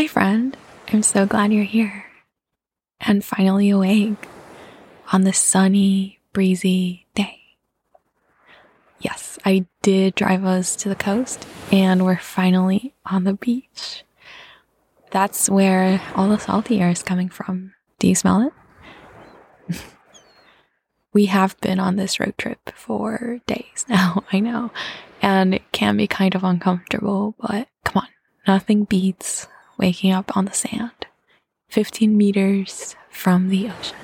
Hi, friend. I'm so glad you're here and finally awake on this sunny, breezy day. Yes, I did drive us to the coast and we're finally on the beach. That's where all the salty air is coming from. Do you smell it? we have been on this road trip for days now, I know, and it can be kind of uncomfortable, but come on, nothing beats waking up on the sand, 15 meters from the ocean.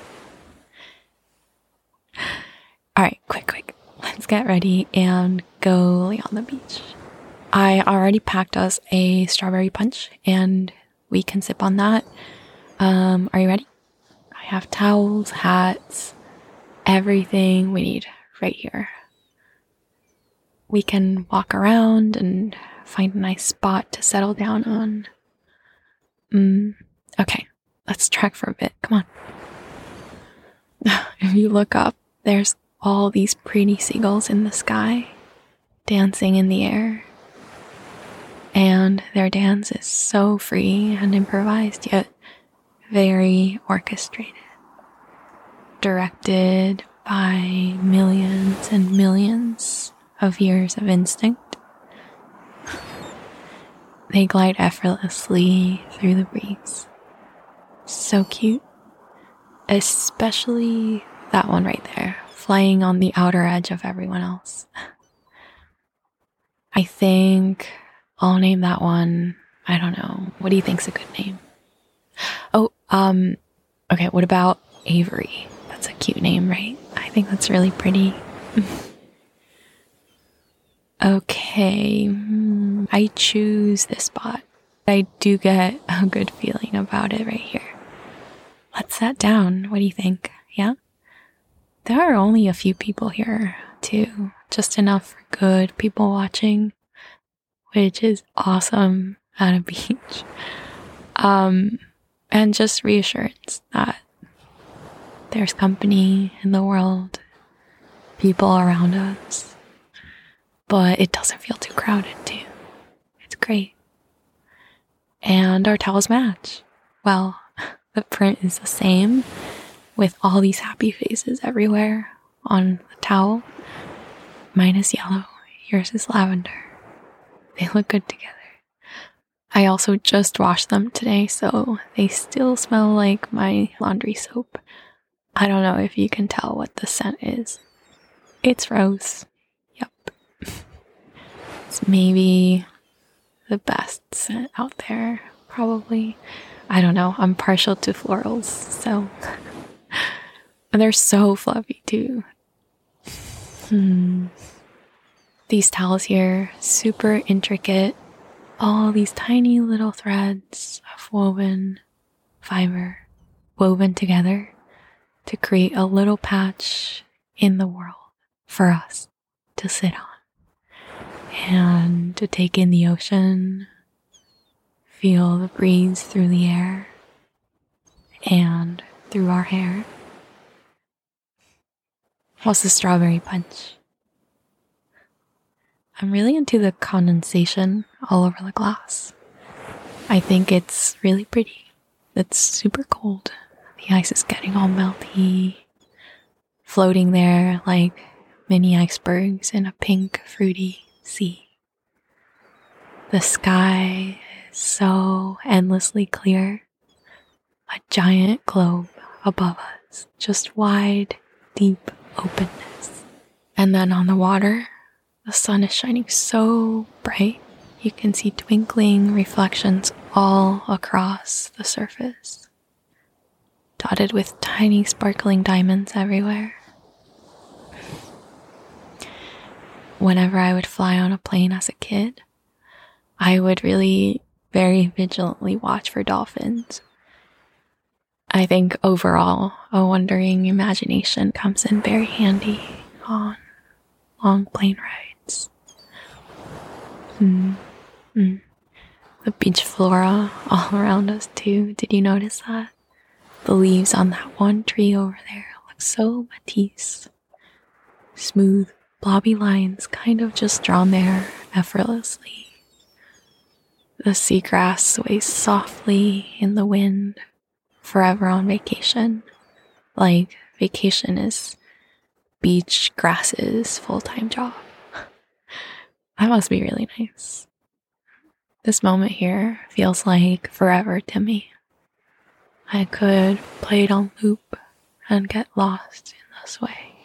All right, quick, quick. Let's get ready and go lay on the beach. I already packed us a strawberry punch and we can sip on that. Um, are you ready? I have towels, hats, everything we need right here. We can walk around and find a nice spot to settle down on. Mm, okay, let's track for a bit. Come on. if you look up, there's all these pretty seagulls in the sky dancing in the air. And their dance is so free and improvised, yet very orchestrated. Directed by millions and millions of years of instinct. They glide effortlessly through the breeze. So cute. Especially that one right there, flying on the outer edge of everyone else. I think I'll name that one. I don't know. What do you think's a good name? Oh, um, okay. What about Avery? That's a cute name, right? I think that's really pretty. okay. Hmm, I choose this spot. I do get a good feeling about it right here. Let's sit down. What do you think? Yeah? There are only a few people here, too. Just enough for good people watching which is awesome at a beach. Um, and just reassurance that there's company in the world, people around us, but it doesn't feel too crowded, too. It's great. And our towels match. Well, the print is the same with all these happy faces everywhere on the towel. Mine is yellow, yours is lavender. They look good together. I also just washed them today, so they still smell like my laundry soap. I don't know if you can tell what the scent is. It's rose. It's maybe the best scent out there, probably. I don't know. I'm partial to florals, so. and they're so fluffy too. Hmm. These towels here, super intricate. All these tiny little threads of woven fiber woven together to create a little patch in the world for us to sit on and to take in the ocean, feel the breeze through the air and through our hair. What's the strawberry punch? I'm really into the condensation all over the glass. I think it's really pretty. It's super cold. The ice is getting all melty, floating there like mini icebergs in a pink, fruity sea. The sky is so endlessly clear, a giant globe above us, just wide, deep openness. And then on the water, the sun is shining so bright, you can see twinkling reflections all across the surface, dotted with tiny sparkling diamonds everywhere. Whenever I would fly on a plane as a kid, I would really very vigilantly watch for dolphins. I think overall, a wandering imagination comes in very handy on long plane rides. Mm. The beach flora all around us, too. Did you notice that? The leaves on that one tree over there look so Matisse. Smooth, blobby lines kind of just drawn there effortlessly. The seagrass sways softly in the wind, forever on vacation. Like vacation is beach grasses full time job. that must be really nice. This moment here feels like forever to me. I could play it on loop and get lost in this way.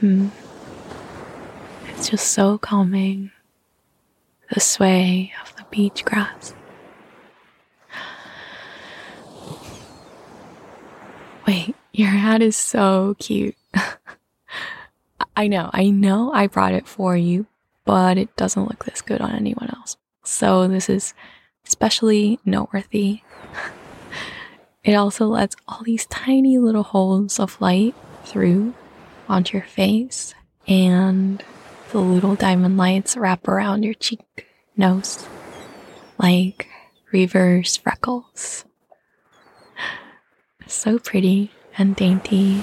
Hmm. It's just so calming. The sway of the beach grass. Wait, your hat is so cute. I know, I know I brought it for you, but it doesn't look this good on anyone else. So this is especially noteworthy. It also lets all these tiny little holes of light through onto your face, and the little diamond lights wrap around your cheek, nose, like reverse freckles. So pretty and dainty.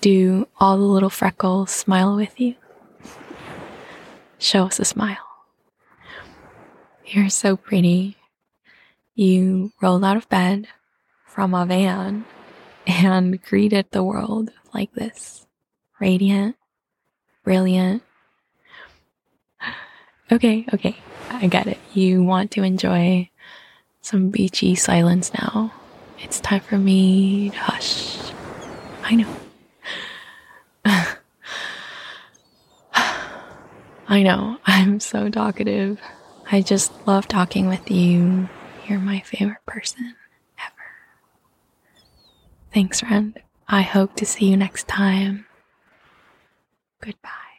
Do all the little freckles smile with you? Show us a smile. You're so pretty. You rolled out of bed from a van and greeted the world like this radiant, brilliant. Okay, okay, I get it. You want to enjoy some beachy silence now. It's time for me to hush. I know. I know, I'm so talkative. I just love talking with you. You're my favorite person ever. Thanks, friend. I hope to see you next time. Goodbye.